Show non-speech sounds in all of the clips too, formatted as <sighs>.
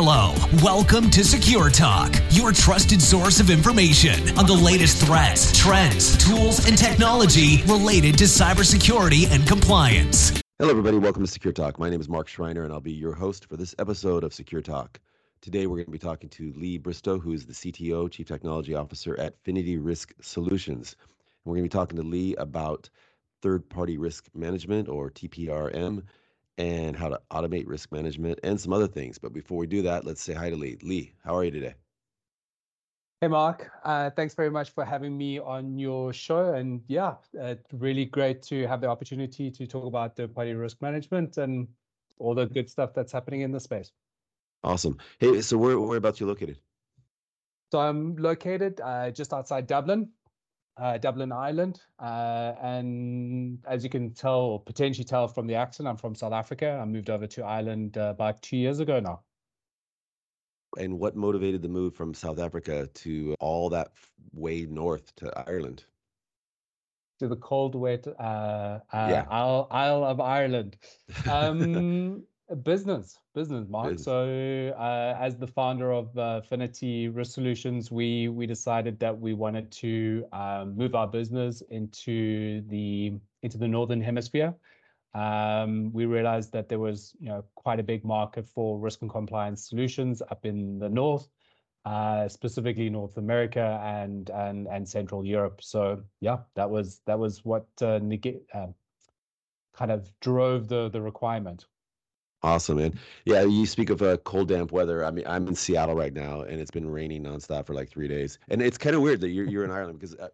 Hello, welcome to Secure Talk, your trusted source of information on the latest threats, trends, tools, and technology related to cybersecurity and compliance. Hello, everybody. Welcome to Secure Talk. My name is Mark Schreiner, and I'll be your host for this episode of Secure Talk. Today, we're going to be talking to Lee Bristow, who is the CTO, Chief Technology Officer at Phinity Risk Solutions. And we're going to be talking to Lee about third party risk management or TPRM and how to automate risk management and some other things. But before we do that, let's say hi to Lee. Lee, how are you today? Hey, Mark. Uh, thanks very much for having me on your show. And yeah, uh, really great to have the opportunity to talk about third party risk management and all the good stuff that's happening in the space. Awesome. Hey, so where whereabouts you located? So I'm located uh, just outside Dublin, uh, Dublin, Ireland. Uh, and as you can tell, or potentially tell from the accent, I'm from South Africa. I moved over to Ireland uh, about two years ago now. And what motivated the move from South Africa to all that way north to Ireland? To the cold, wet uh, uh, yeah. Isle, Isle of Ireland. <laughs> Um, business, business, Mark. Business. So, uh, as the founder of uh, Phinity Risk Solutions, we we decided that we wanted to um, move our business into the into the northern hemisphere. Um, we realized that there was, you know, quite a big market for risk and compliance solutions up in the north, uh, specifically North America and and and Central Europe. So, yeah, that was that was what uh, uh, kind of drove the the requirement. Awesome, man. Yeah, you speak of uh, cold, damp weather. I mean, I'm in Seattle right now, and it's been raining nonstop for like three days. And it's kind of weird that you're you're in Ireland because, uh,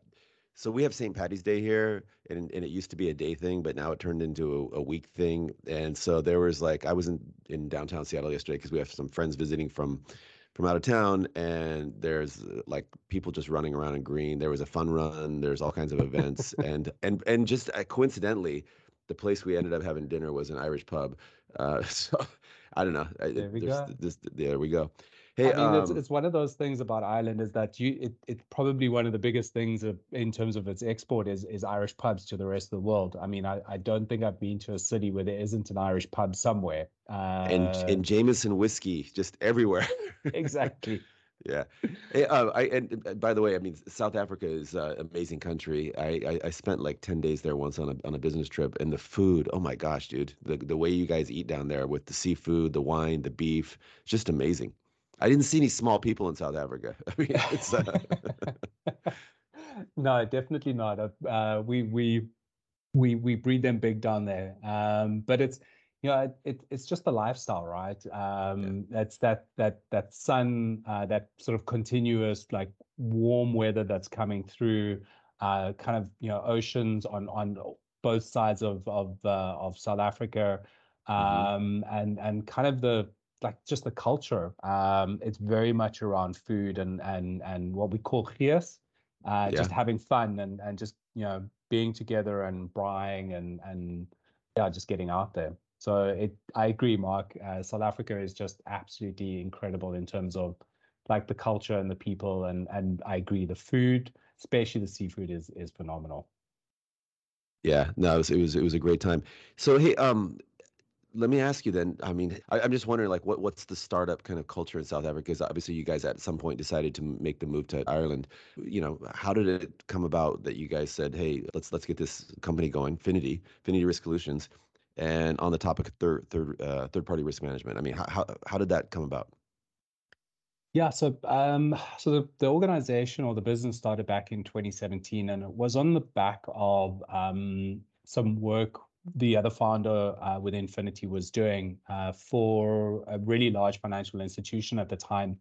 so we have St. Patty's Day here, and and it used to be a day thing, but now it turned into a, a week thing. And so there was like I was in in downtown Seattle yesterday because we have some friends visiting from from out of town, and there's uh, like people just running around in green. There was a fun run. There's all kinds of events, <laughs> and and and just uh, coincidentally, the place we ended up having dinner was an Irish pub. Uh, <laughs> so I don't know. There we go. This, there we go. Hey, I mean, um, it's, it's one of those things about Ireland is that you it, it's probably one of the biggest things of, in terms of its export is is Irish pubs to the rest of the world. I mean, I, I don't think I've been to a city where there isn't an Irish pub somewhere. Uh, and and Jameson whiskey just everywhere. <laughs> exactly. Yeah. Uh, I and uh, by the way, I mean South Africa is an amazing country. I, I, I spent like ten days there once on a on a business trip, and the food. Oh my gosh, dude! The the way you guys eat down there with the seafood, the wine, the beef, just amazing. I didn't see any small people in South Africa. <laughs> I mean, it's. Uh... <laughs> no, definitely not. Uh, we we we we breed them big down there. Um, but it's you know, it, it, it's just the lifestyle, right? Um, yeah. That's that that that sun, uh, that sort of continuous like warm weather that's coming through, uh, kind of you know oceans on on both sides of of uh, of South Africa, mm-hmm. um, mm-hmm. and and kind of the like just the culture. Um, it's very much around food and and and what we call gees, uh, yeah. just having fun and and just you know being together and braaiing and and yeah, just getting out there. So it, I agree, Mark. Uh, South Africa is just absolutely incredible in terms of like the culture and the people, and and I agree, the food, especially the seafood, is is phenomenal. Yeah, no, it was it was, it was a great time. So hey, um, let me ask you then. I mean, I, am just wondering, like, what what's the startup kind of culture in South Africa? Because obviously, you guys at some point decided to make the move to Ireland. You know, how did it come about that you guys said, "Hey, let's let's get this company going, Phinity, Phinity Risk Solutions"? And on the topic of third third uh, third party risk management. I mean, how, how how did that come about? Yeah, so um, so the, the organization or the business started back in 2017, and it was on the back of um, some work the other founder uh, within Phinity was doing uh, for a really large financial institution at the time.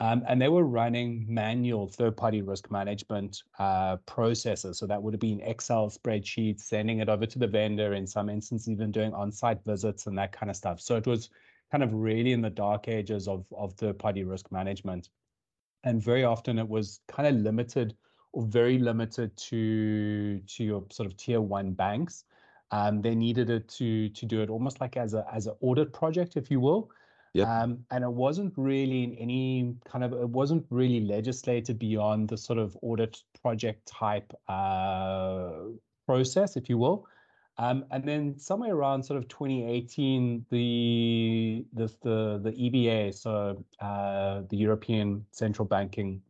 Um, and they were running manual third-party risk management uh, processes. So that would have been Excel spreadsheets, sending it over to the vendor, in some instances even doing on-site visits and that kind of stuff. So it was kind of really in the dark ages of, of third-party risk management. And very often it was kind of limited or very limited to, to your sort of tier one banks. Um, they needed it to, to do it almost like as a as an audit project, if you will. Yep. Um, and it wasn't really in any kind of, it wasn't really legislated beyond the sort of audit project type uh, process, if you will. Um, and then somewhere around sort of 2018, the the the, the EBA, so uh, the European Central Banking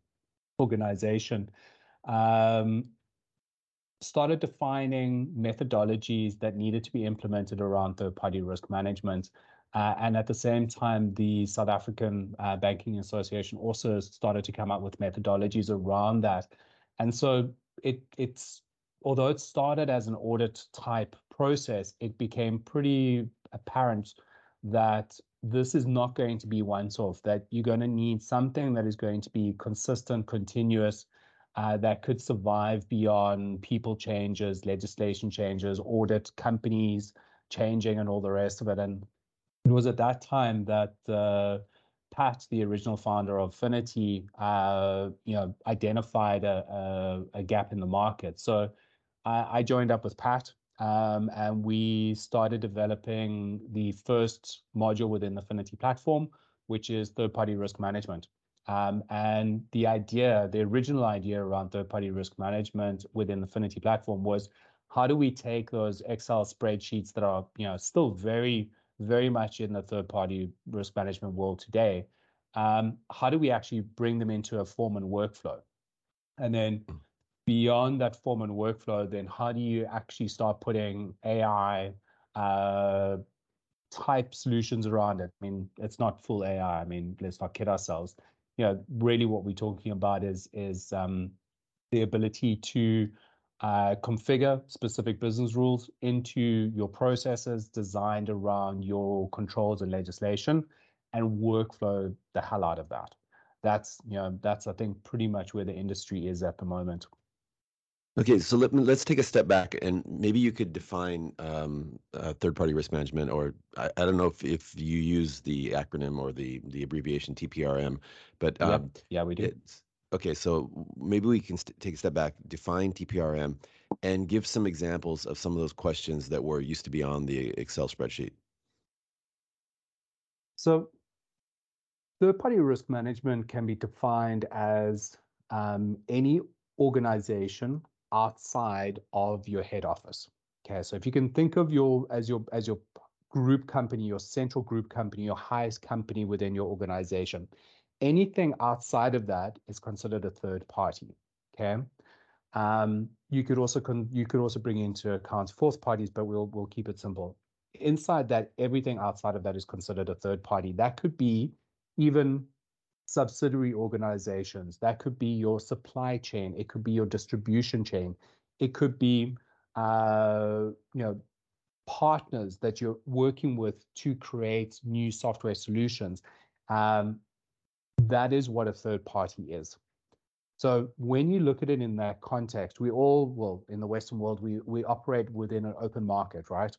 Organization, um, started defining methodologies that needed to be implemented around third-party risk management. Uh, and at the same time, the South African uh, Banking Association also started to come up with methodologies around that. And so it it's although it started as an audit type process, it became pretty apparent that this is not going to be once off, that you're going to need something that is going to be consistent, continuous, uh, that could survive beyond people changes, legislation changes, audit companies changing, and all the rest of it. And it was at that time that uh, Pat, the original founder of Phinity, uh, you know, identified a, a, a, gap in the market. So I, I joined up with Pat, um, and we started developing the first module within the Phinity platform, which is third-party risk management. Um, and the idea, the original idea around third-party risk management within the Phinity platform was how do we take those Excel spreadsheets that are, you know, still very, very much in the third-party risk management world today? Um, how do we actually bring them into a form and workflow? And then beyond that form and workflow, then how do you actually start putting AI uh, type solutions around it? I mean, it's not full AI. I mean, let's not kid ourselves you know, really what we're talking about is is um, the ability to uh, configure specific business rules into your processes designed around your controls and legislation and workflow the hell out of that. That's, you know, that's, I think, pretty much where the industry is at the moment. Okay, so let, me, let's take a step back and maybe you could define um, uh, third-party risk management, or I, I, don't know if, if you use the acronym or the the abbreviation TPRM, but um, yep. yeah, we do. Okay, so maybe we can take a step back, define TPRM, and give some examples of some of those questions that were used to be on the Excel spreadsheet. So, third-party risk management can be defined as um, any organization outside of your head office. Okay, so if you can think of your as your as your group company, your central group company, your highest company within your organization, anything outside of that is considered a third party. Okay, um, you could also you could also bring into account fourth parties, but we'll we'll keep it simple. Inside that, everything outside of that is considered a third party. That could be even subsidiary organizations. That could be your supply chain. It could be your distribution chain. It could be, uh, you know, partners that you're working with to create new software solutions. Um, that is what a third party is. So when you look at it in that context, we all, well, in the Western world, we we operate within an open market, right?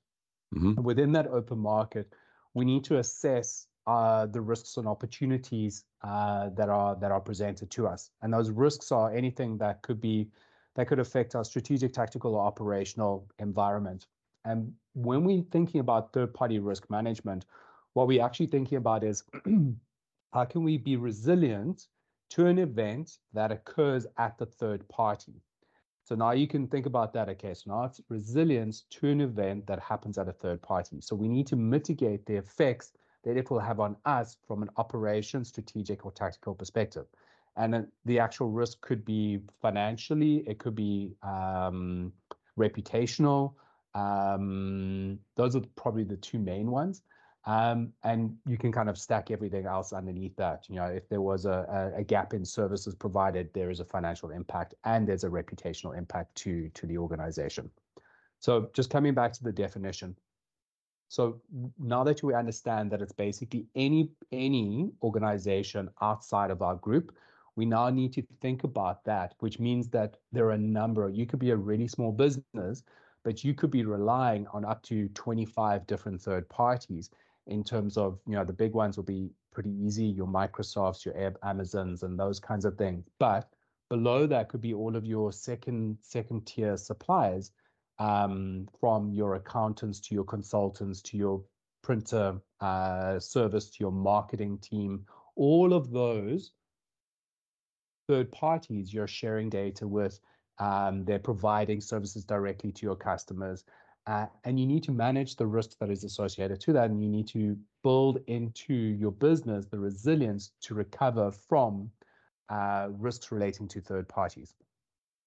Mm-hmm. Within that open market, we need to assess uh, the risks and opportunities uh, that are that are presented to us. And those risks are anything that could be that could affect our strategic, tactical, or operational environment. And when we're thinking about third-party risk management, what we're actually thinking about is <clears throat> how can we be resilient to an event that occurs at the third party. So now you can think about that. Okay, so now it's resilience to an event that happens at a third party. So we need to mitigate the effects that it will have on us from an operation, strategic, or tactical perspective. And the actual risk could be financially, it could be um, reputational. Um, those are probably the two main ones. Um, and you can kind of stack everything else underneath that. You know, if there was a, a, gap in services provided, there is a financial impact and there's a reputational impact to to the organization. So just coming back to the definition, so now that we understand that it's basically any any organization outside of our group, we now need to think about that, which means that there are a number. You could be a really small business, but you could be relying on up to 25 different third parties in terms of, you know, the big ones will be pretty easy, your Microsofts, your Amazons, and those kinds of things. But below that could be all of your second second tier suppliers um, from your accountants to your consultants to your printer uh, service to your marketing team, all of those third parties you're sharing data with, um, they're providing services directly to your customers. Uh, and you need to manage the risk that is associated to that. And you need to build into your business the resilience to recover from uh, risks relating to third parties.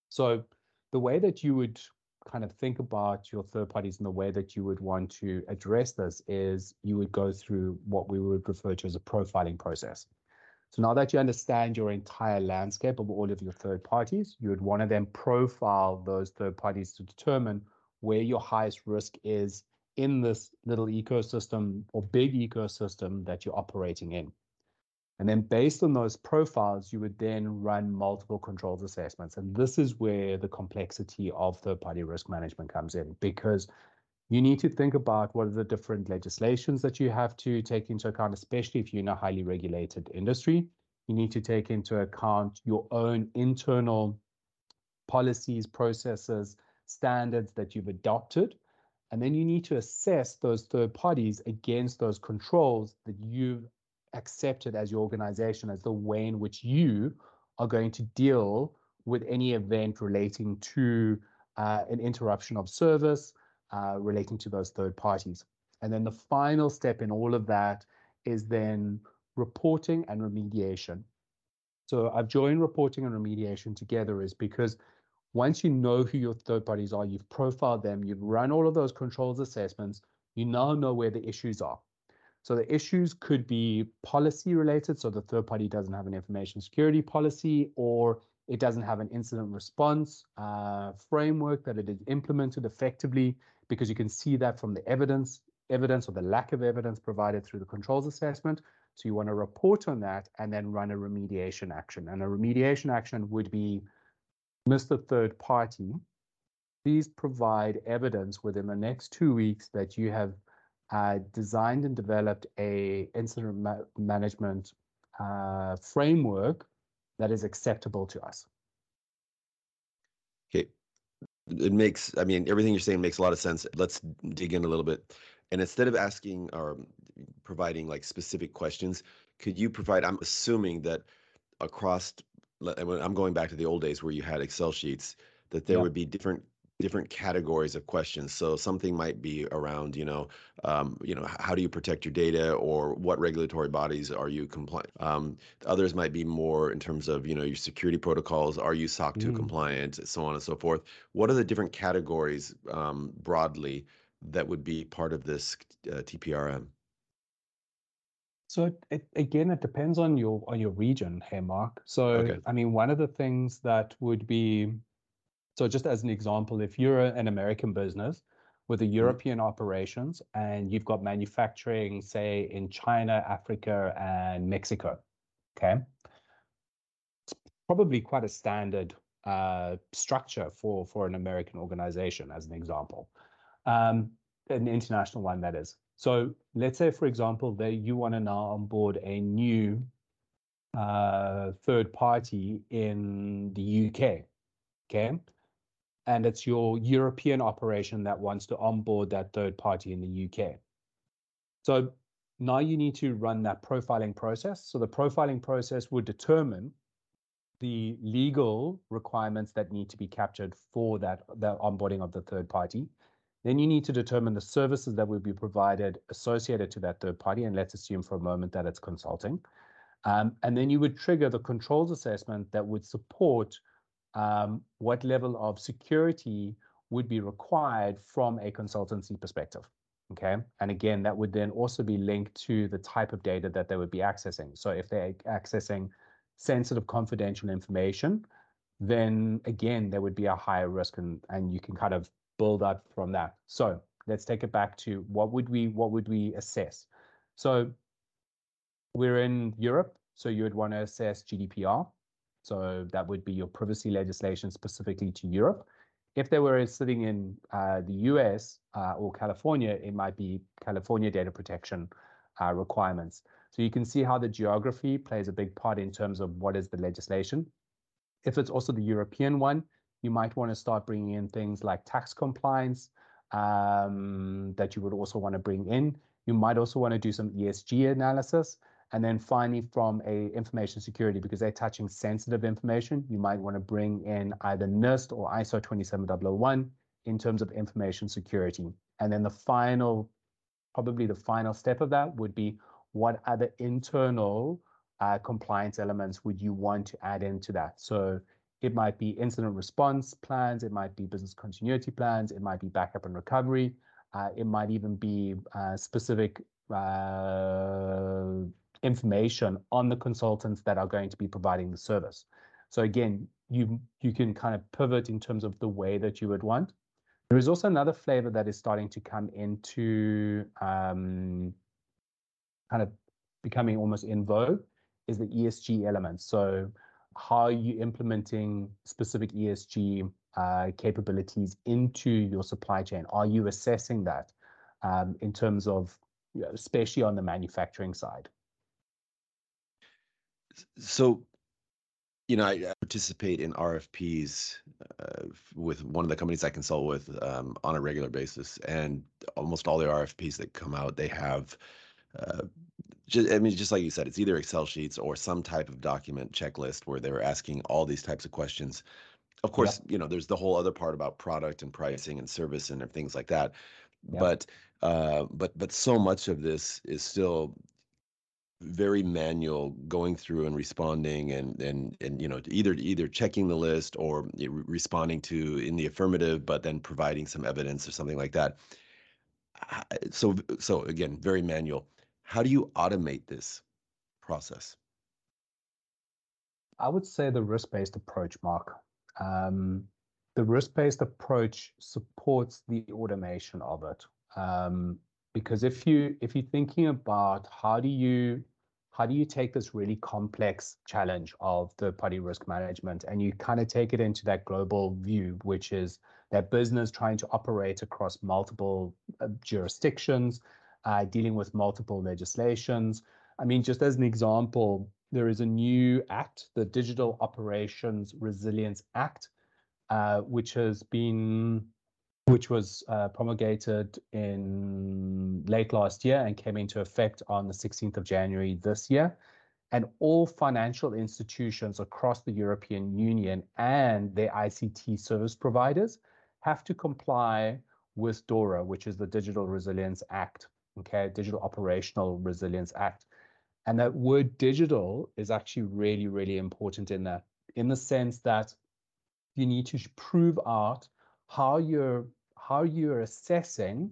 So the way that you would kind of think about your third parties and the way that you would want to address this is you would go through what we would refer to as a profiling process. So now that you understand your entire landscape of all of your third parties, you would want to then profile those third parties to determine where your highest risk is in this little ecosystem or big ecosystem that you're operating in. And then based on those profiles, you would then run multiple controls assessments. And this is where the complexity of third party risk management comes in because you need to think about what are the different legislations that you have to take into account, especially if you're in a highly regulated industry. You need to take into account your own internal policies, processes, standards that you've adopted. And then you need to assess those third parties against those controls that you've accepted as your organization as the way in which you are going to deal with any event relating to uh, an interruption of service uh, relating to those third parties. And then the final step in all of that is then reporting and remediation. So I've joined reporting and remediation together is because once you know who your third parties are, you've profiled them, you've run all of those controls assessments, you now know where the issues are. So the issues could be policy related. So the third party doesn't have an information security policy or it doesn't have an incident response uh, framework that it is implemented effectively because you can see that from the evidence, evidence or the lack of evidence provided through the controls assessment. So you want to report on that and then run a remediation action. And a remediation action would be, Mr. Third Party, please provide evidence within the next two weeks that you have uh, designed and developed a incident ma management uh, framework that is acceptable to us. Okay, it makes. I mean, everything you're saying makes a lot of sense. Let's dig in a little bit. And instead of asking or providing like specific questions, could you provide? I'm assuming that across. I'm going back to the old days where you had Excel sheets. That there yeah. would be different different categories of questions. So something might be around, you know, um, you know, how do you protect your data, or what regulatory bodies are you compliant? Um, others might be more in terms of, you know, your security protocols. Are you SOC 2 mm. compliant, so on and so forth. What are the different categories um, broadly that would be part of this uh, TPRM? So it, it, again, it depends on your on your region, hey Mark. So okay. I mean, one of the things that would be so just as an example, if you're an American business with a mm-hmm. European mm-hmm. operations and you've got manufacturing, say in China, Africa, and Mexico, okay, it's probably quite a standard uh, structure for for an American organization, as an example, um, an international one that is. So let's say, for example, that you want to now onboard a new uh, third party in the UK. Okay and it's your European operation that wants to onboard that third party in the UK. So now you need to run that profiling process. So the profiling process would determine the legal requirements that need to be captured for that the onboarding of the third party. Then you need to determine the services that will be provided associated to that third party. And let's assume for a moment that it's consulting. Um, and then you would trigger the controls assessment that would support um, what level of security would be required from a consultancy perspective. Okay. And again, that would then also be linked to the type of data that they would be accessing. So if they're accessing sensitive confidential information, then again, there would be a higher risk and, and you can kind of build up from that. So let's take it back to what would we what would we assess? So we're in Europe, so you would want to assess GDPR. So that would be your privacy legislation specifically to Europe. If they were sitting in uh, the US uh, or California, it might be California data protection uh, requirements. So you can see how the geography plays a big part in terms of what is the legislation. If it's also the European one, you might want to start bringing in things like tax compliance um, that you would also want to bring in. You might also want to do some ESG analysis. And then finally, from a information security, because they're touching sensitive information, you might want to bring in either NIST or ISO 27001 in terms of information security. And then the final, probably the final step of that would be what other internal uh, compliance elements would you want to add into that? So it might be incident response plans, it might be business continuity plans, it might be backup and recovery, uh, it might even be uh, specific uh, information on the consultants that are going to be providing the service. So again, you you can kind of pivot in terms of the way that you would want. There is also another flavor that is starting to come into um, kind of becoming almost in vogue is the ESG elements. So how are you implementing specific ESG uh, capabilities into your supply chain? Are you assessing that um, in terms of, you know, especially on the manufacturing side? So, you know, I participate in RFPs uh, with one of the companies I consult with um, on a regular basis, and almost all the RFPs that come out, they have uh, just, I mean, just like you said, it's either Excel sheets or some type of document checklist where they're asking all these types of questions. Of course, you know, there's the whole other part about product and pricing and service and things like that. But uh, but but so much of this is still very manual going through and responding and and and you know either either checking the list or responding to in the affirmative but then providing some evidence or something like that so so again very manual how do you automate this process? I would say the risk-based approach, Mark. Um, the risk-based approach supports the automation of it. Um, because if you if you're thinking about how do you how do you take this really complex challenge of third-party risk management and you kind of take it into that global view, which is that business trying to operate across multiple uh, jurisdictions, uh, dealing with multiple legislations. I mean, just as an example, there is a new act, the Digital Operations Resilience Act, uh, which has been which was uh, promulgated in late last year and came into effect on the 16th of January this year. And all financial institutions across the European Union and their ICT service providers have to comply with DORA, which is the Digital Resilience Act okay, Digital Operational Resilience Act. And that word digital is actually really, really important in that, in the sense that you need to prove out how you're how you're assessing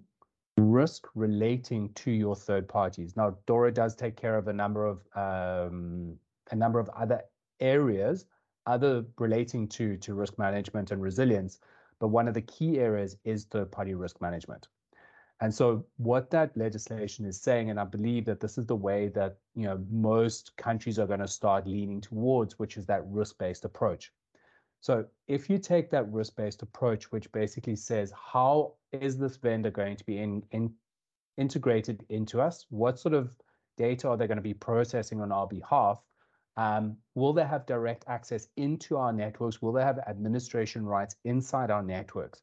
risk relating to your third parties. Now, Dora does take care of a number of um, a number of other areas, other relating to to risk management and resilience. But one of the key areas is third party risk management. And so what that legislation is saying, and I believe that this is the way that you know most countries are going to start leaning towards, which is that risk-based approach. So if you take that risk-based approach, which basically says how is this vendor going to be in, in integrated into us? What sort of data are they going to be processing on our behalf? Um, will they have direct access into our networks? Will they have administration rights inside our networks?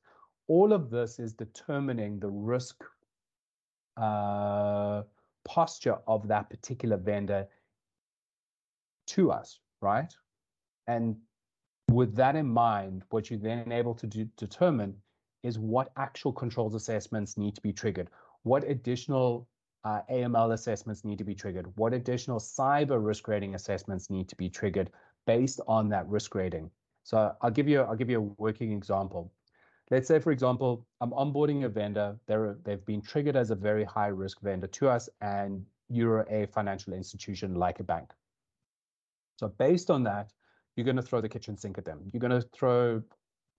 All of this is determining the risk uh, posture of that particular vendor to us, right? And with that in mind, what you're then able to do, determine is what actual controls assessments need to be triggered, what additional uh, AML assessments need to be triggered, what additional cyber risk rating assessments need to be triggered based on that risk rating. So I'll give you I'll give you a working example. Let's say, for example, I'm onboarding a vendor. They're, they've been triggered as a very high risk vendor to us, and you're a financial institution like a bank. So based on that, you're going to throw the kitchen sink at them. You're going to throw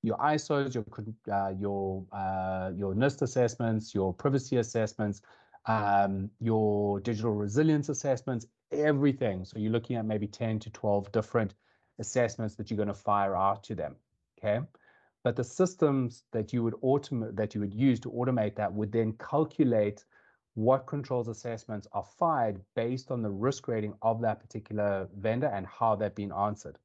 your ISOs, your uh, your uh, your NIST assessments, your privacy assessments, um, your digital resilience assessments, everything. So you're looking at maybe 10 to 12 different assessments that you're going to fire out to them. Okay. But the systems that you would automate that you would use to automate that would then calculate what controls assessments are fired based on the risk rating of that particular vendor and how they've been answered.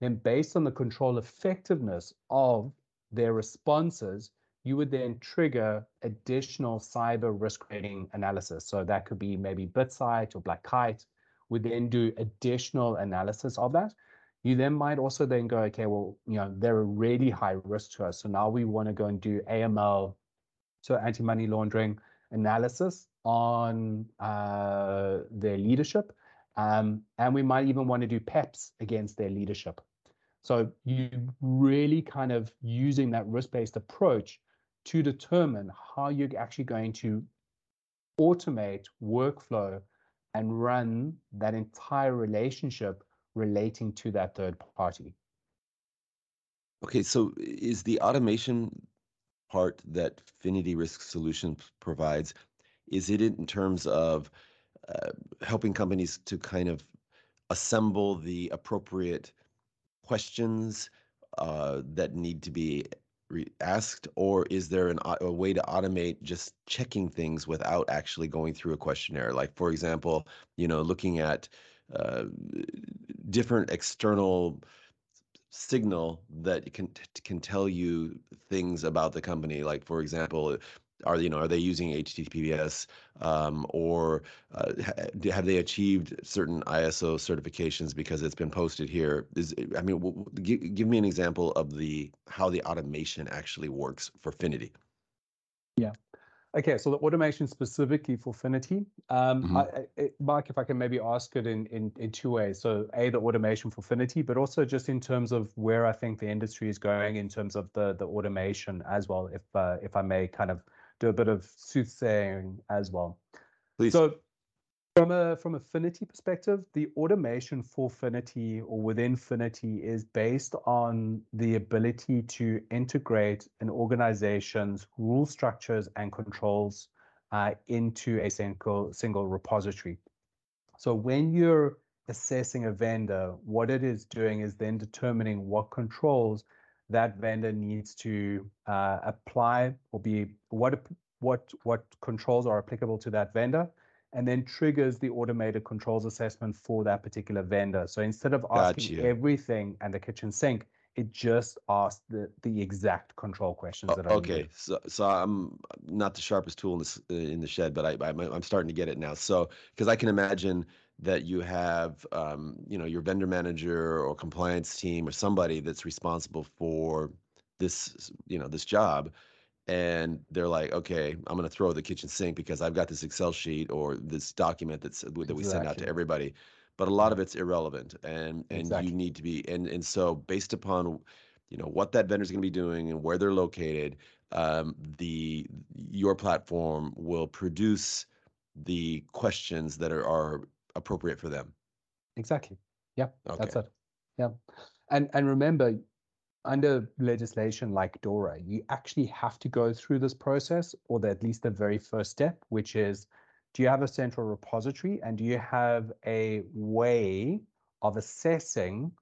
Then based on the control effectiveness of their responses, you would then trigger additional cyber risk rating analysis. So that could be maybe BitSight or Black Kite would then do additional analysis of that You then might also then go, okay, well, you know, they're a really high risk to us. So now we want to go and do AML, so anti-money laundering analysis on uh, their leadership. Um, and we might even want to do PEPs against their leadership. So you really kind of using that risk-based approach to determine how you're actually going to automate workflow and run that entire relationship relating to that third party. Okay, so is the automation part that Phinity Risk Solutions provides, is it in terms of uh, helping companies to kind of assemble the appropriate questions uh, that need to be re- asked, or is there an, a way to automate just checking things without actually going through a questionnaire? Like, for example, you know, looking at uh, different external signal that can can tell you things about the company. Like, for example, are you know are they using HTTPS um, or uh, have they achieved certain ISO certifications because it's been posted here? Is I mean, give, give me an example of the how the automation actually works for Phinity. Yeah. Okay, so the automation specifically for Phinity, um, mm-hmm. I, I, Mark, if I can maybe ask it in, in, in two ways. So, A, the automation for Phinity, but also just in terms of where I think the industry is going in terms of the, the automation as well, if, uh, if I may kind of do a bit of soothsaying as well. Please. So from a from Phinity perspective, the automation for Phinity or within Phinity is based on the ability to integrate an organization's rule structures and controls uh, into a single single repository. So when you're assessing a vendor, what it is doing is then determining what controls that vendor needs to uh, apply or be what what what controls are applicable to that vendor and then triggers the automated controls assessment for that particular vendor so instead of asking gotcha. everything and the kitchen sink it just asks the the exact control questions that I okay need. so so i'm not the sharpest tool in the, in the shed but I, I i'm starting to get it now so because i can imagine that you have um, you know your vendor manager or compliance team or somebody that's responsible for this you know this job and they're like okay i'm going to throw the kitchen sink because i've got this excel sheet or this document that's that exactly. we send out to everybody but a lot of it's irrelevant and and exactly. you need to be and and so based upon you know what that vendor's going to be doing and where they're located um, the your platform will produce the questions that are, are appropriate for them. Exactly. Yeah, okay. that's it. Yeah. And and remember, under legislation like DORA, you actually have to go through this process, or at least the very first step, which is do you have a central repository and do you have a way of assessing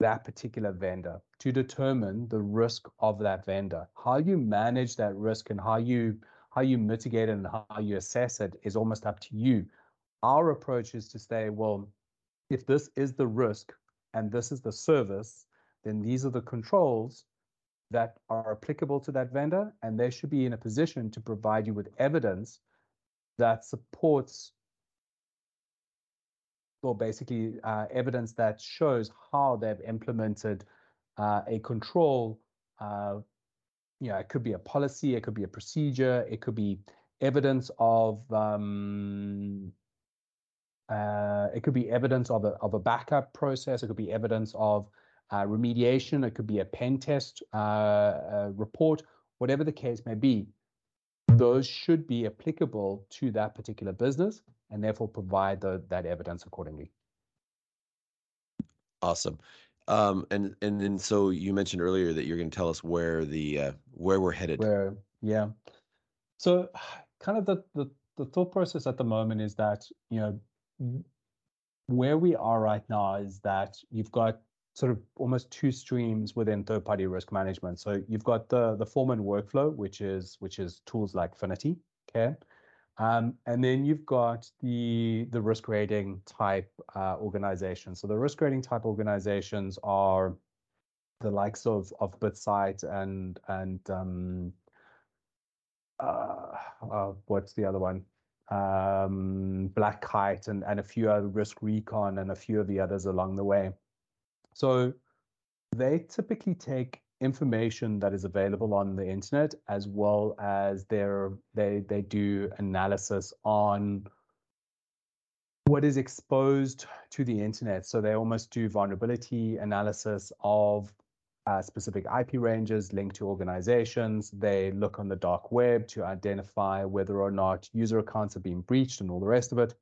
that particular vendor to determine the risk of that vendor? How you manage that risk and how you how you mitigate it and how you assess it is almost up to you. Our approach is to say, well, if this is the risk and this is the service, then these are the controls that are applicable to that vendor, and they should be in a position to provide you with evidence that supports or basically uh, evidence that shows how they've implemented uh, a control. Uh, you know, it could be a policy, it could be a procedure, it could be evidence of um, uh, it could be evidence of a, of a backup process. It could be evidence of remediation. It could be a pen test uh, uh, report, whatever the case may be. Those should be applicable to that particular business and therefore provide the, that evidence accordingly. Awesome. Um, and and then so you mentioned earlier that you're going to tell us where the uh, where we're headed. Where yeah. So kind of the, the the thought process at the moment is that you know where we are right now is that you've got sort of almost two streams within third-party risk management. So you've got the the form and workflow, which is which is tools like Phinity, okay, um, and then you've got the the risk rating type uh, organizations. So the risk rating type organizations are the likes of of BitSight and and um, uh, uh, what's the other one? um, Black Kite and, and a few other Risk Recon and a few of the others along the way. So they typically take information that is available on the internet as well as their they they do analysis on what is exposed to the internet. So they almost do vulnerability analysis of uh, specific IP ranges linked to organizations. They look on the dark web to identify whether or not user accounts have been breached and all the rest of it.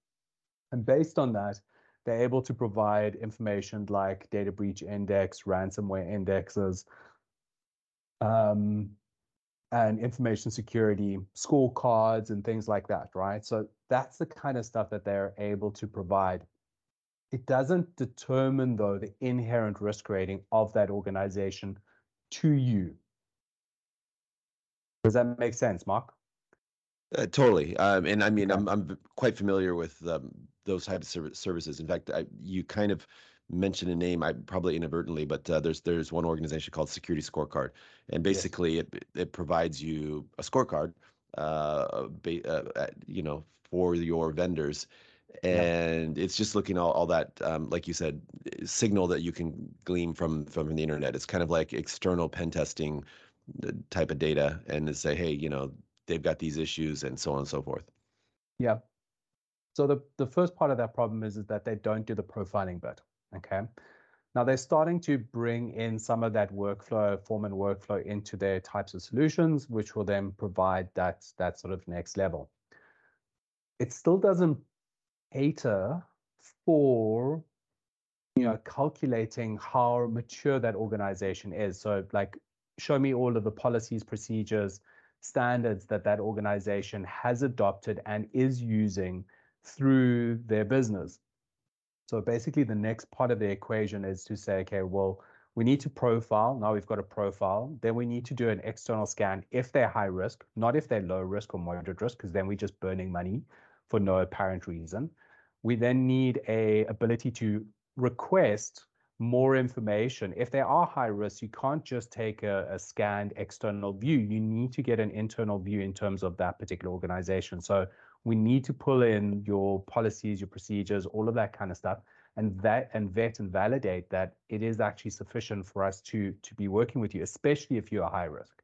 And based on that, they're able to provide information like data breach index, ransomware indexes, um, and information security scorecards and things like that, right? So that's the kind of stuff that they're able to provide it doesn't determine, though, the inherent risk rating of that organization to you. Does that make sense, Mark? Uh, totally. Um, and I mean, okay. I'm I'm quite familiar with um, those types of services. In fact, I, you kind of mentioned a name, I probably inadvertently, but uh, there's there's one organization called Security Scorecard, and basically yes. it it provides you a scorecard, uh, ba- uh, you know, for your vendors and yeah. it's just looking all, all that um, like you said signal that you can glean from from the internet it's kind of like external pen testing uh, type of data and to say hey you know they've got these issues and so on and so forth. Yeah. So the the first part of that problem is, is that they don't do the profiling bit okay? Now they're starting to bring in some of that workflow form and workflow into their types of solutions which will then provide that that sort of next level. It still doesn't cater for you know calculating how mature that organization is. So like show me all of the policies procedures standards that that organization has adopted and is using through their business. So basically the next part of the equation is to say okay well we need to profile. Now we've got a profile. Then we need to do an external scan if they're high risk not if they're low risk or moderate risk because then we're just burning money for no apparent reason. We then need a ability to request more information. If they are high risk, you can't just take a, a, scanned external view. You need to get an internal view in terms of that particular organization. So we need to pull in your policies, your procedures, all of that kind of stuff, and that and vet and validate that it is actually sufficient for us to to be working with you, especially if you are high risk.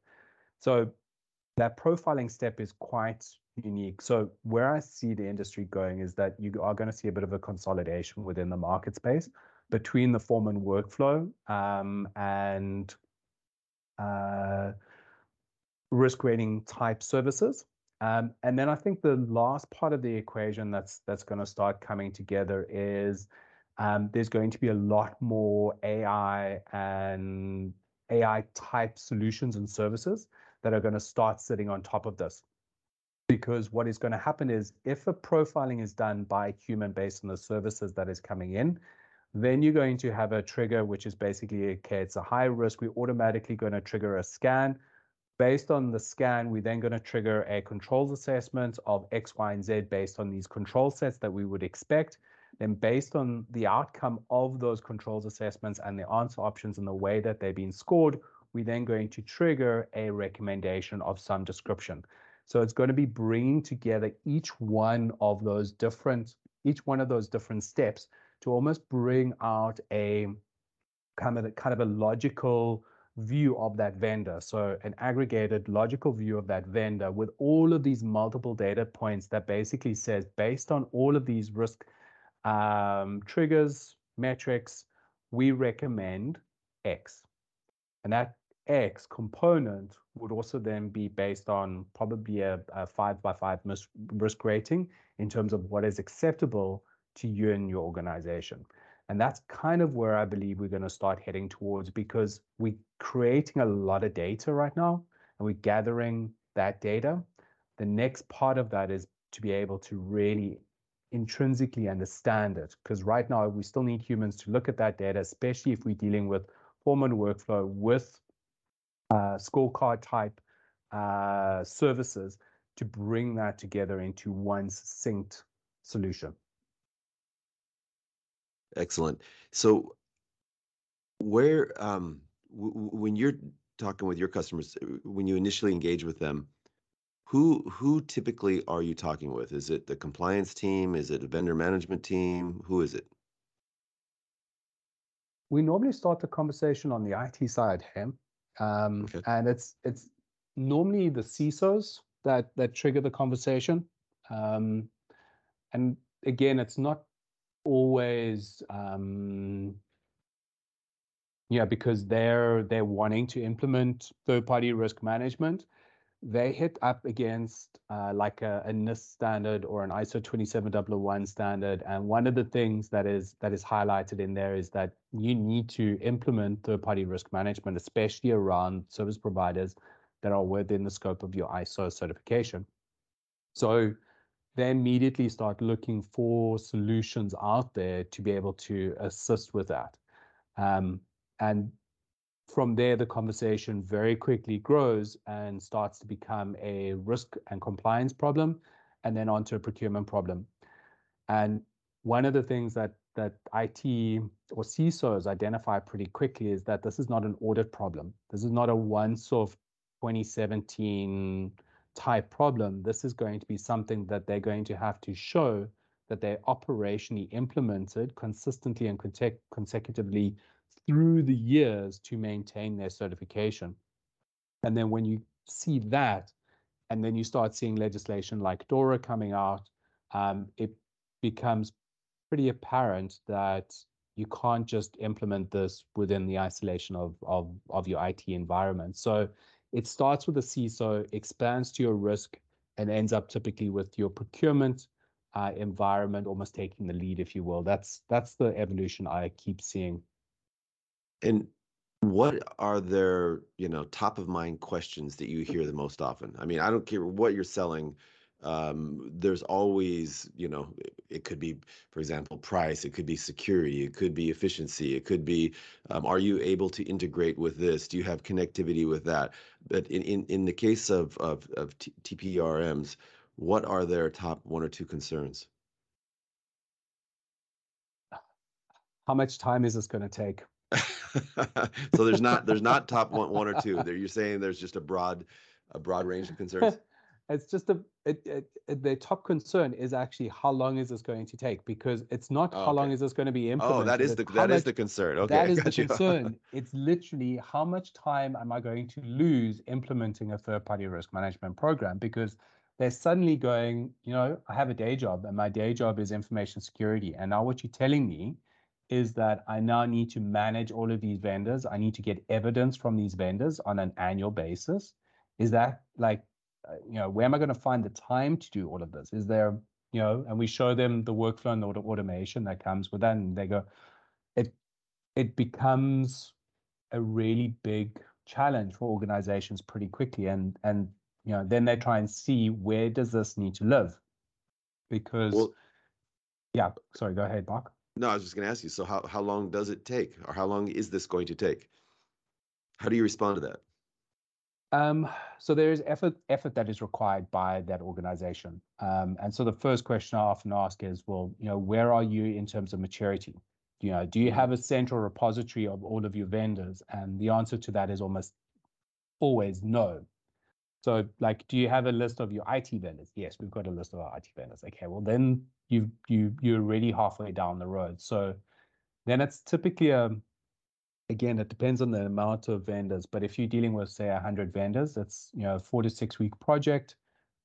So that profiling step is quite unique. So where I see the industry going is that you are going to see a bit of a consolidation within the market space between the form and workflow um, and uh, risk rating type services. Um, and then I think the last part of the equation that's that's going to start coming together is um, there's going to be a lot more AI and AI type solutions and services that are going to start sitting on top of this because what is going to happen is if a profiling is done by human based on the services that is coming in, then you're going to have a trigger, which is basically, okay, it's a high risk. We're automatically going to trigger a scan. Based on the scan, we're then going to trigger a controls assessment of X, Y, and Z based on these control sets that we would expect. Then, based on the outcome of those controls assessments and the answer options and the way that they've been scored, we're then going to trigger a recommendation of some description. So it's going to be bringing together each one of those different, each one of those different steps to almost bring out a kind of a, kind of a logical view of that vendor. So an aggregated logical view of that vendor with all of these multiple data points that basically says based on all of these risk um, triggers, metrics, we recommend X. And that X component would also then be based on probably a, a five by five risk rating in terms of what is acceptable to you and your organization. And that's kind of where I believe we're going to start heading towards because we're creating a lot of data right now and we're gathering that data. The next part of that is to be able to really intrinsically understand it because right now we still need humans to look at that data, especially if we're dealing with Foreman workflow with uh, scorecard type uh, services to bring that together into one succinct solution. Excellent. So, where um, w- when you're talking with your customers, uh, when you initially engage with them, who who typically are you talking with? Is it the compliance team? Is it a vendor management team? Who is it? we normally start the conversation on the IT side, Ham, um, okay. and it's it's normally the CISOs that that trigger the conversation. Um, and again, it's not always um, yeah because they're they're wanting to implement third party risk management they hit up against uh, like a, a, NIST standard or an ISO 27001 standard. And one of the things that is that is highlighted in there is that you need to implement third-party risk management, especially around service providers that are within the scope of your ISO certification. So they immediately start looking for solutions out there to be able to assist with that. Um, and from there, the conversation very quickly grows and starts to become a risk and compliance problem, and then onto a procurement problem. And one of the things that that IT or CISOs identify pretty quickly is that this is not an audit problem. This is not a once-off 2017 type problem. This is going to be something that they're going to have to show that they operationally implemented consistently and consecutively through the years to maintain their certification. And then when you see that, and then you start seeing legislation like DORA coming out, um, it becomes pretty apparent that you can't just implement this within the isolation of, of, of your IT environment. So it starts with a CISO, expands to your risk, and ends up typically with your procurement uh, environment almost taking the lead, if you will. That's that's the evolution I keep seeing. And what are their, you know, top of mind questions that you hear the most often? I mean, I don't care what you're selling. Um, there's always, you know, it, could be, for example, price. It could be security. It could be efficiency. It could be, um, are you able to integrate with this? Do you have connectivity with that? But in in, in the case of of, of T- TPRMs, what are their top one or two concerns? How much time is this going to take? <laughs> so there's not there's not top one one or two. There you're saying there's just a broad a broad range of concerns. <laughs> it's just a it, it, it, the top concern is actually how long is this going to take because it's not oh, how okay. long is this going to be oh, implemented. Oh, that is the that much, is the concern. Okay, that is the you. concern. <laughs> it's literally how much time am I going to lose implementing a third party risk management program because they're suddenly going, you know, I have a day job and my day job is information security, and now what you're telling me is that I now need to manage all of these vendors. I need to get evidence from these vendors on an annual basis. Is that like, Uh, you know, where am I going to find the time to do all of this? Is there, you know, and we show them the workflow and the automation that comes with that, and they go, it it becomes a really big challenge for organizations pretty quickly, and and you know, then they try and see where does this need to live, because. Well, yeah, sorry, go ahead, Mark. No, I was just going to ask you. So, how how long does it take, or how long is this going to take? How do you respond to that? Um, so there is effort effort that is required by that organization, um, and so the first question I often ask is, well, you know, where are you in terms of maturity? You know, do you mm-hmm. have a central repository of all of your vendors? And the answer to that is almost always no. So, like, do you have a list of your IT vendors? Yes, we've got a list of our IT vendors. Okay, well then you you you're already halfway down the road. So then it's typically a um, again it depends on the amount of vendors. But if you're dealing with say hundred vendors, it's you know four to six week project,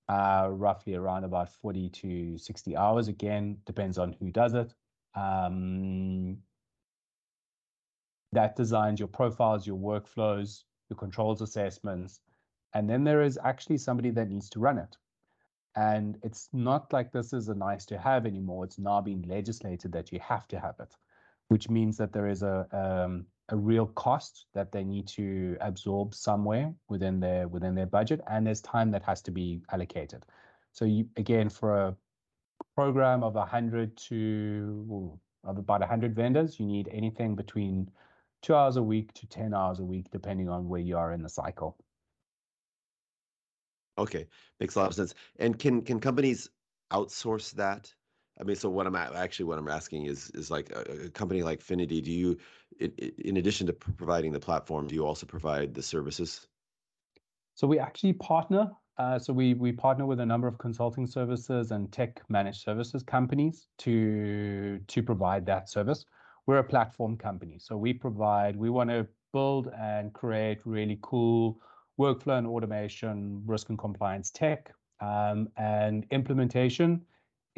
uh, roughly around about forty to sixty hours. Again, depends on who does it. Um, that designs your profiles, your workflows, your controls assessments and then there is actually somebody that needs to run it. And it's not like this is a nice to have anymore. It's now being legislated that you have to have it, which means that there is a um, a real cost that they need to absorb somewhere within their within their budget, and there's time that has to be allocated. So you again for a program of 100 to of about 100 vendors, you need anything between two hours a week to 10 hours a week, depending on where you are in the cycle. Okay, makes a lot of sense. And can can companies outsource that? I mean, so what I'm actually what I'm asking is is like a, a company like Phinity. Do you, in, in addition to providing the platform, do you also provide the services? So we actually partner. Uh, so we we partner with a number of consulting services and tech managed services companies to to provide that service. we're a platform company. So we provide, we want to build and create really cool workflow and automation, risk and compliance tech. Um, and implementation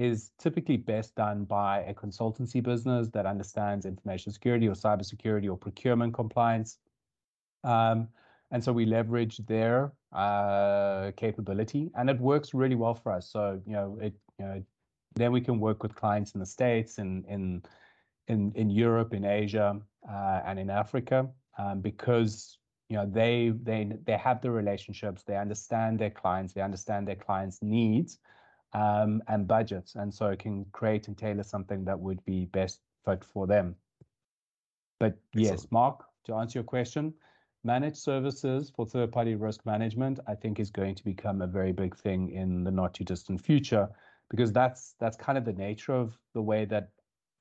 is typically best done by a consultancy business that understands information security or cybersecurity or procurement compliance. Um, and so we leverage their uh, capability, and it works really well for us. So you know, it you know, then we can work with clients in the states, in in in in Europe, in Asia, uh, and in Africa, um, because you know they they they have the relationships, they understand their clients, they understand their clients' needs um, and budgets, and so it can create and tailor something that would be best fit for them. But yes, Mark, to answer your question, managed services for third-party risk management, I think, is going to become a very big thing in the not too distant future because that's that's kind of the nature of the way that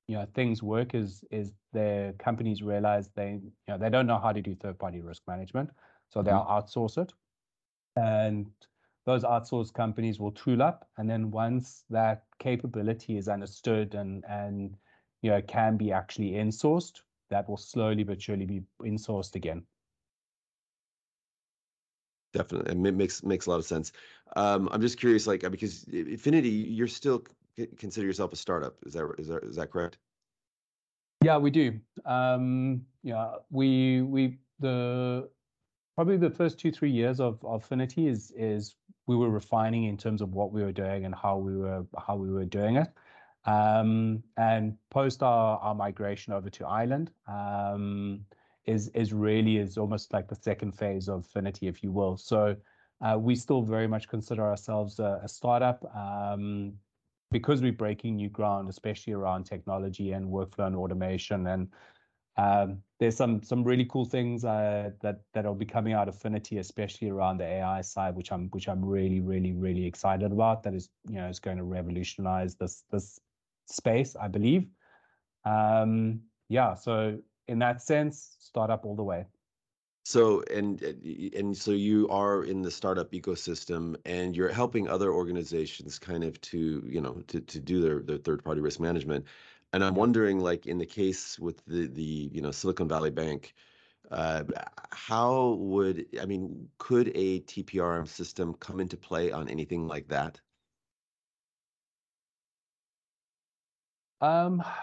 you know things work is is the companies realize they you know they don't know how to do third party risk management so they'll mm-hmm. outsource it and those outsourced companies will tool up and then once that capability is understood and and you know can be actually insourced that will slowly but surely be insourced again definitely it makes makes a lot of sense um, i'm just curious like because Infinity, you're still consider yourself a startup. Is that is that is that correct? Yeah, we do. Um, yeah, we we the probably the first two three years of, of Phinity is is we were refining in terms of what we were doing and how we were how we were doing it. Um, and post our, our migration over to Ireland um, is is really is almost like the second phase of Phinity, if you will. So uh, we still very much consider ourselves a, a startup. Um, because we're breaking new ground, especially around technology and workflow and automation. And um, there's some some really cool things uh, that that will be coming out of Phinity, especially around the AI side, which I'm which I'm really really really excited about. That is you know is going to revolutionize this this space, I believe. Um, yeah, so in that sense, startup all the way. So and and so you are in the startup ecosystem and you're helping other organizations kind of to, you know, to to do their their third party risk management. And I'm wondering like in the case with the the, you know, Silicon Valley Bank, uh, how would I mean, could a TPRM system come into play on anything like that? Um <sighs>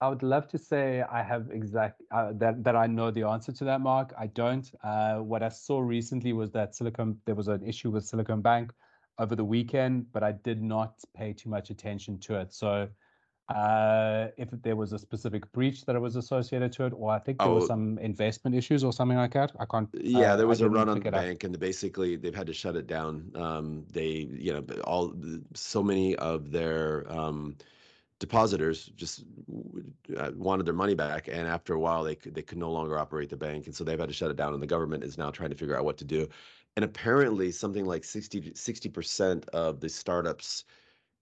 I would love to say I have exact uh, that that I know the answer to that, Mark. I don't. Uh, what I saw recently was that Silicon there was an issue with Silicon Bank over the weekend, but I did not pay too much attention to it. So, uh, if there was a specific breach that was associated to it, or I think there oh, was some investment issues or something like that. I can't. Yeah, there was a run on the bank, and basically they've had to shut it down. Um, they, you know, all so many of their. Um, depositors just uh, wanted their money back and after a while they could they could no longer operate the bank and so they've had to shut it down and the government is now trying to figure out what to do and apparently something like 60 60% of the startups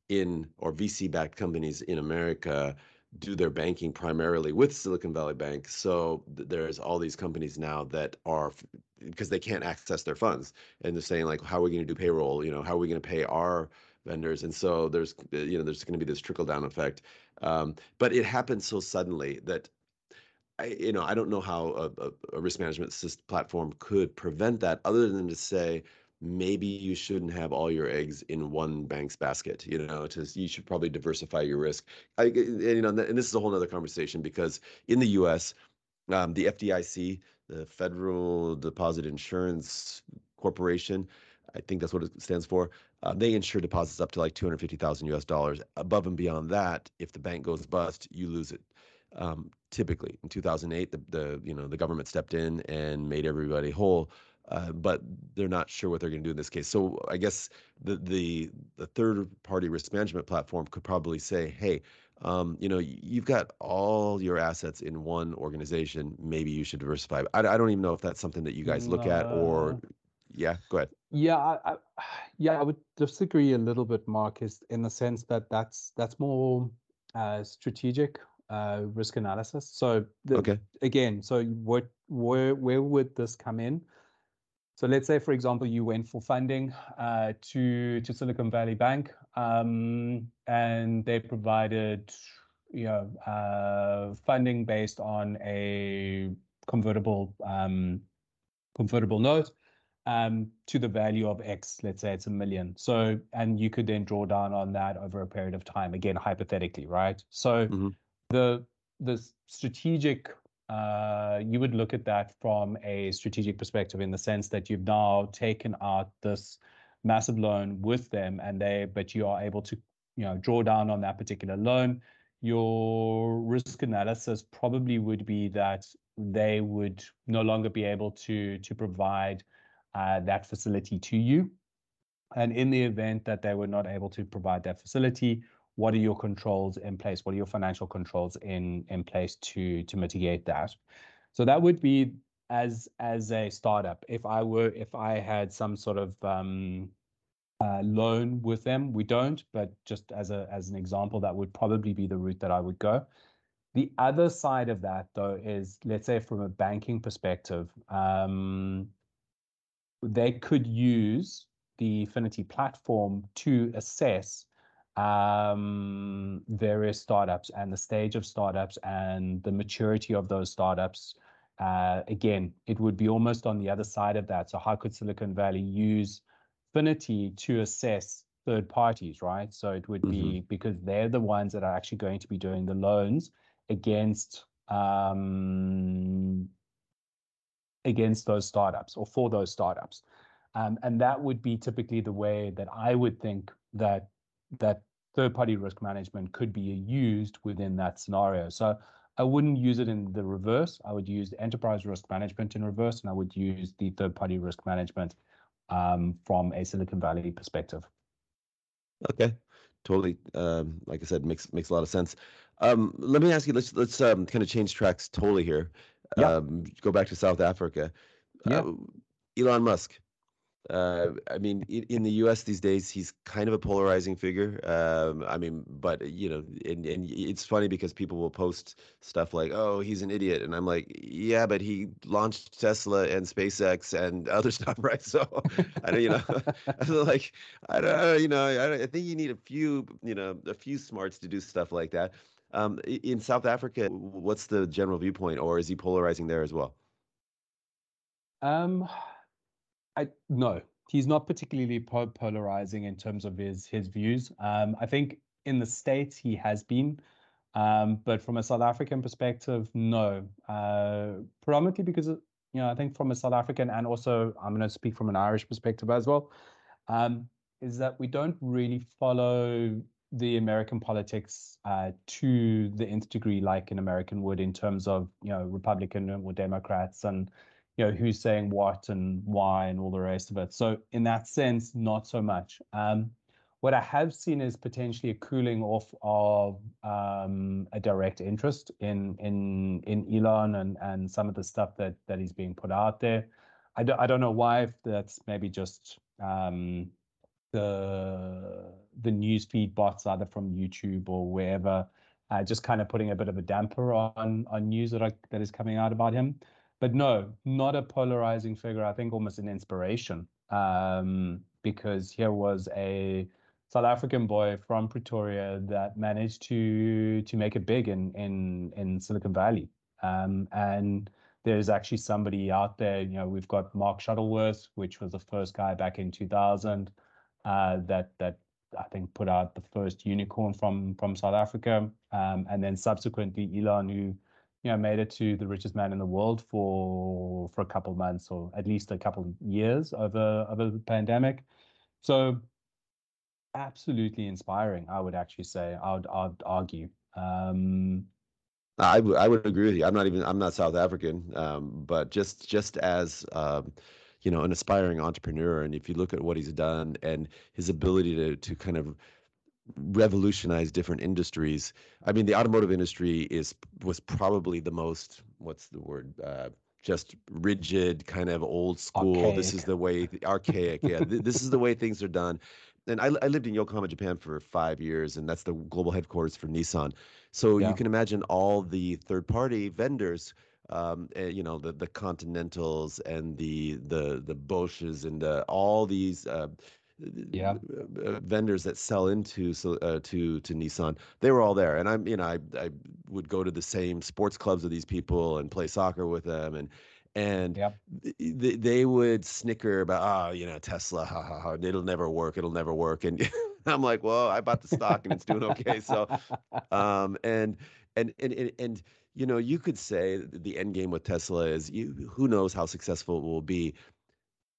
in or VC backed companies in America do their banking primarily with Silicon Valley Bank. So there's all these companies now that are because they can't access their funds and they're saying like how are we going to do payroll? You know how are we going to pay our vendors? And so there's uh, you know there's going to be this trickle down effect. Um, but it happened so suddenly that I, you know i don't know how a, a, risk management system platform could prevent that other than to say maybe you shouldn't have all your eggs in one bank's basket you know to, you should probably diversify your risk I, and, you know and this is a whole other conversation because in the us um, the fdic the federal deposit insurance corporation I think that's what it stands for. Uh, they insure deposits up to like 250,000 US dollars. Above and beyond that, if the bank goes bust, you lose it. Um, typically, in 2008, the, the you know the government stepped in and made everybody whole, uh, but they're not sure what they're going to do in this case. So I guess the the the third party risk management platform could probably say, hey. Um, you know, you've got all your assets in one organization. Maybe you should diversify. I, I don't even know if that's something that you guys look at, or yeah, go ahead. Yeah, I, I, <sighs> yeah, I would disagree a little bit, Marcus, in the sense that that's that's more uh, strategic uh, risk analysis. So the, okay, again, so what where where would this come in? So let's say, for example, you went for funding uh, to to Silicon Valley Bank, um, and they provided, you know, uh, funding based on a convertible um, convertible note um, to the value of X. Let's say it's a million. So and you could then draw down on that over a period of time. Again, hypothetically, right? So mm-hmm. The the strategic uh, you would look at that from a strategic perspective in the sense that you've now taken out this massive loan with them and they but you are able to you know draw down on that particular loan. Your risk analysis probably would be that they would no longer be able to to provide uh, that facility to you. And in the event that they were not able to provide that facility what are your controls in place? What are your financial controls in in place to to mitigate that? So that would be as as a startup. If I were if I had some sort of um, uh, loan with them, we don't. But just as a as an example, that would probably be the route that I would go. The other side of that, though, is let's say from a banking perspective, um, they could use the Phinity platform to assess um, various startups and the stage of startups and the maturity of those startups. Uh, again, it would be almost on the other side of that. So, how could Silicon Valley use Phinity to assess third parties, right? So, it would mm-hmm. be because they're the ones that are actually going to be doing the loans against um, against those startups or for those startups. Um, and that would be typically the way that I would think that that third-party risk management could be used within that scenario. So I wouldn't use it in the reverse. I would use enterprise risk management in reverse, and I would use the third-party risk management um, from a Silicon Valley perspective. Okay, totally. Um, like I said, makes makes a lot of sense. Um, let me ask you. Let's let's um, kind of change tracks totally here. Yeah. Um, go back to South Africa. Yeah. Uh, Elon Musk. Uh, I mean, in, the U.S. these days, he's kind of a polarizing figure. Um, I mean, but you know, and, and it's funny because people will post stuff like, "Oh, he's an idiot," and I'm like, "Yeah, but he launched Tesla and SpaceX and <laughs> other stuff, right?" So, I don't, you know, <laughs> like, I don't, you know, I, I think you need a few, you know, a few smarts to do stuff like that. Um, in South Africa, what's the general viewpoint, or is he polarizing there as well? Um I no, he's not particularly polarizing in terms of his his views. Um, I think in the states he has been, um, but from a South African perspective, no. Uh, predominantly because you know I think from a South African and also I'm going to speak from an Irish perspective as well. Um, is that we don't really follow the American politics uh, to the nth degree like an American would in terms of you know Republican or Democrats and you know who's saying what and why and all the rest of it. So in that sense, not so much. Um, what I have seen is potentially a cooling off of um, a direct interest in in in Elon and and some of the stuff that that is being put out there. I don't I don't know why. If that's maybe just um, the the news feed bots either from YouTube or wherever, uh, just kind of putting a bit of a damper on on news that are, that is coming out about him but no, not a polarizing figure. I think almost an inspiration um, because here was a South African boy from Pretoria that managed to to make it big in in in Silicon Valley. Um, and there's actually somebody out there. You know, we've got Mark Shuttleworth, which was the first guy back in 2000 uh, that that I think put out the first unicorn from from South Africa, um, and then subsequently Elon, who you know made it to the richest man in the world for for a couple months or at least a couple years over over the pandemic. So absolutely inspiring, I would actually say. I would I'd argue. Um, I would I would agree with you. I'm not even I'm not South African, um, but just just as um, you know an aspiring entrepreneur, and if you look at what he's done and his ability to to kind of revolutionize different industries. I mean, the automotive industry is was probably the most what's the word? Uh, just rigid, kind of old school. Archaic. This is the way archaic. yeah, this is the way things are done. And I, I lived in Yokohama, Japan for five years, and that's the global headquarters for Nissan. So yeah. you can imagine all the third-party vendors um, uh, you know the the Continentals and the the the Bosches and the, all these uh, yeah. uh, vendors that sell into so uh, to to Nissan they were all there. And I'm you know I I would go to the same sports clubs with these people and play soccer with them. And and yep. th- they would snicker about oh you know Tesla ha ha ha it'll never work it'll never work. And <laughs> I'm like well I bought the stock and it's doing okay. So um and and and and, and you know you could say the end game with Tesla is you who knows how successful it will be.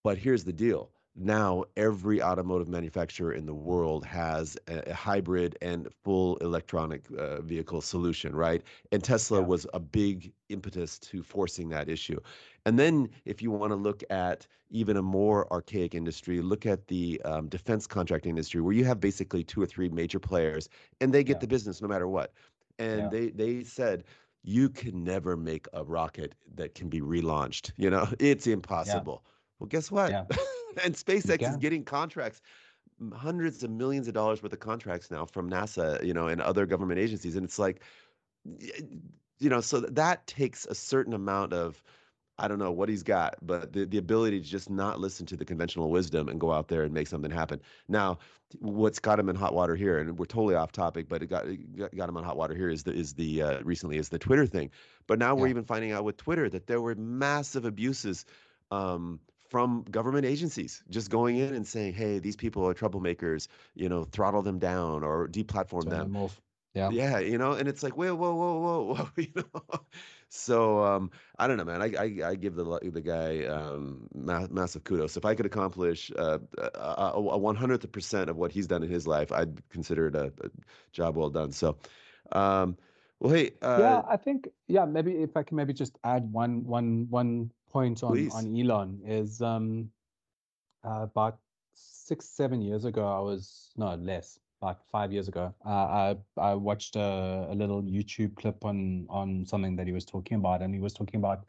But here's the deal now every automotive manufacturer in the world has a, a hybrid and full electronic uh, vehicle solution, right? And Tesla yeah. was a big impetus to forcing that issue. And then, if you want to look at even a more archaic industry, look at the um, defense contracting industry, where you have basically two or three major players, and they get yeah. the business no matter what. And yeah. they they said you can never make a rocket that can be relaunched. You know, <laughs> it's impossible. Well, guess what? <laughs> and SpaceX is getting contracts hundreds of millions of dollars worth of contracts now from NASA, you know, and other government agencies. And it's like, you know, so that takes a certain amount of, I don't know what he's got, but the, the ability to just not listen to the conventional wisdom and go out there and make something happen. Now, what's got him in hot water here, and we're totally off topic, but it got it got him on hot water here is the is the uh, recently is the Twitter thing. But now yeah. we're even finding out with Twitter that there were massive abuses um, from government agencies just going in and saying, "Hey, these people are troublemakers. You know, throttle them down or deplatform Turn them." them yeah, yeah, you know, and it's like, whoa, whoa, whoa, whoa, <laughs> whoa, you know. so um, I don't know, man. I I, I give the the guy um, ma- massive kudos. If I could accomplish uh, a one hundredth percent of what he's done in his life, I'd consider it a, a job well done. So. Um, well, hey. Uh, yeah, I think yeah. Maybe if I can maybe just add one one one point on on Elon is um, uh, about six seven years ago I was no less about five years ago uh, I I watched a, a, little YouTube clip on on something that he was talking about and he was talking about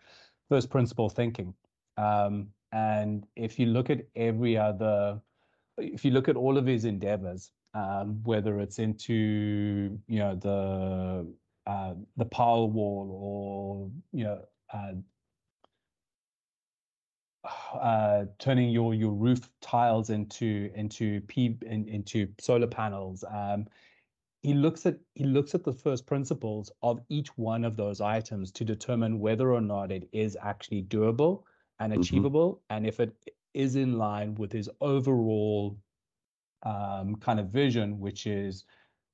first principle thinking. Um, and if you look at every other if you look at all of his endeavors um, whether it's into you know the uh, the Powerwall or you know uh, uh, turning your your roof tiles into into P in, into solar panels. Um, he looks at he looks at the first principles of each one of those items to determine whether or not it is actually doable and mm-hmm. achievable, mm-hmm. and if it is in line with his overall um, kind of vision, which is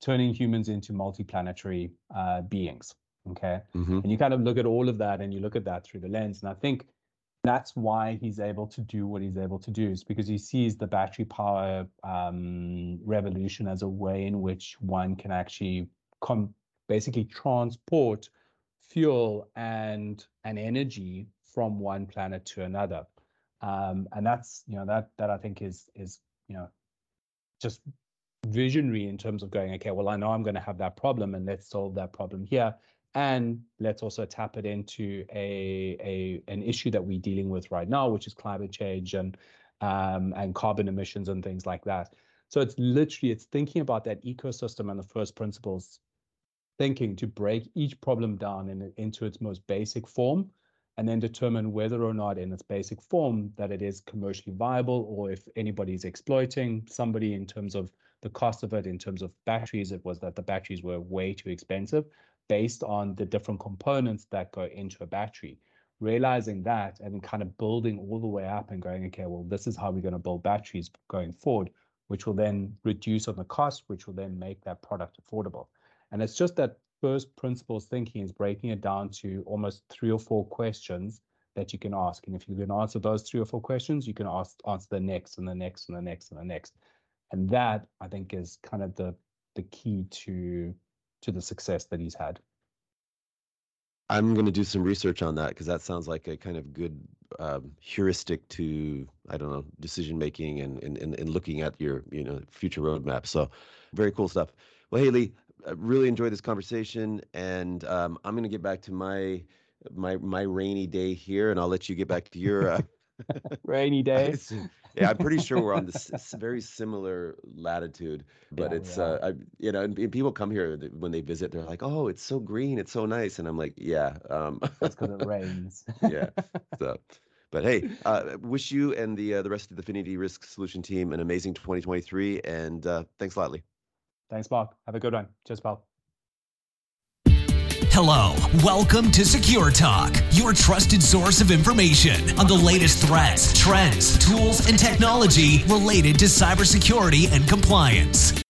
turning humans into multiplanetary uh, beings. Okay, mm-hmm. and you kind of look at all of that, and you look at that through the lens, and I think that's why he's able to do what he's able to do is because he sees the battery power um, revolution as a way in which one can actually com- basically transport fuel and and energy from one planet to another. Um, and that's you know that that i think is is you know just visionary in terms of going okay well i know i'm going to have that problem and let's solve that problem here and let's also tap it into a, a an issue that we're dealing with right now, which is climate change and um, and carbon emissions and things like that. So it's literally it's thinking about that ecosystem and the first principles thinking to break each problem down in, into its most basic form and then determine whether or not in its basic form that it is commercially viable or if anybody's exploiting somebody in terms of the cost of it in terms of batteries it was that the batteries were way too expensive based on the different components that go into a battery. Realizing that and kind of building all the way up and going, okay, well, this is how we're going to build batteries going forward, which will then reduce on the cost, which will then make that product affordable. And it's just that first principles thinking is breaking it down to almost three or four questions that you can ask. And if you can answer those three or four questions, you can ask answer the next and the next and the next and the next. And that I think is kind of the the key to to the success that he's had. I'm going to do some research on that because that sounds like a kind of good um, heuristic to I don't know decision making and, and and looking at your you know future roadmap. So very cool stuff. Well, Haley, I really enjoyed this conversation, and um, I'm going to get back to my my my rainy day here, and I'll let you get back to your uh, <laughs> rainy day. <laughs> yeah, I'm pretty sure we're on this <laughs> very similar latitude. But Yeah, it's we uh, I, you know, and, and people come here when they visit, they're like, "Oh, it's so green, it's so nice," and I'm like, "Yeah, um, That's because it rains. <laughs> yeah." So, but hey, uh, wish you and the uh, the rest of the Affinity Risk Solution team an amazing 2023, and uh, thanks a lot, Lee. Thanks, Mark. Have a good one. Cheers, pal. Hello, welcome to Secure Talk, your trusted source of information on the latest threats, trends, tools, and technology related to cybersecurity and compliance.